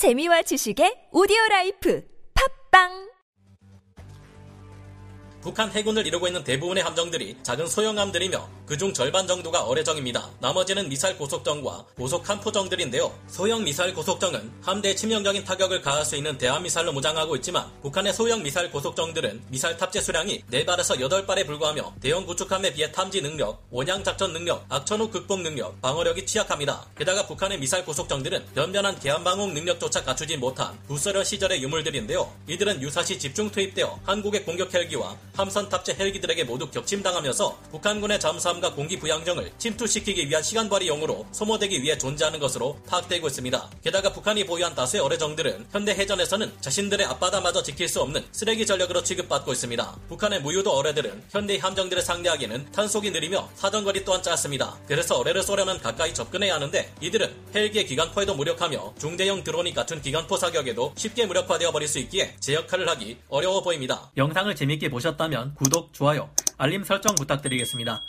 재미와 지식의 오디오 라이프. 팟빵 북한 해군을 이루고 있는 대부분의 함정들이 작은 소형함들이며 그중 절반 정도가 어뢰정입니다. 나머지는 미사일 고속정과 고속 함포정들인데요. 소형 미사일 고속정은 함대에 치명적인 타격을 가할 수 있는 대함미사일로 무장하고 있지만 북한의 소형 미사일 고속정들은 미사일 탑재 수량이 4발에서 8발에 불과하며 대형 구축함에 비해 탐지 능력, 원양 작전 능력, 악천 후 극복 능력, 방어력이 취약합니다. 게다가 북한의 미사일 고속정들은 변변한 개함 방공 능력조차 갖추지 못한 구소련 시절의 유물들인데요. 이들은 유사시 집중 투입되어 한국의 공격 헬기와 함선 탑재 헬기들에게 모두 격침당하면서 북한군의 잠수함과 공기 부양정을 침투시키기 위한 시간벌이용으로 소모되기 위해 존재하는 것으로 파악되고 있습니다. 게다가 북한이 보유한 다수의 어뢰정들은 현대 해전에서는 자신들의 앞바다마저 지킬 수 없는 쓰레기 전력으로 취급받고 있습니다. 북한의 무유도 어뢰들은 현대 함정들을 상대하기에는 탄속이 느리며 사정거리 또한 짧습니다. 그래서 어뢰를 쏘려면 가까이 접근해야 하는데 이들은 헬기의 기관포에도 무력하며 중대형 드론이 갖춘 기관포 사격에도 쉽게 무력화되어 버릴 수 있기에 제 역할을 하기 어려워 보입니다. 영상을 재밌게 보셨다 면 구독, 좋아요, 알림 설정 부탁드리겠습니다.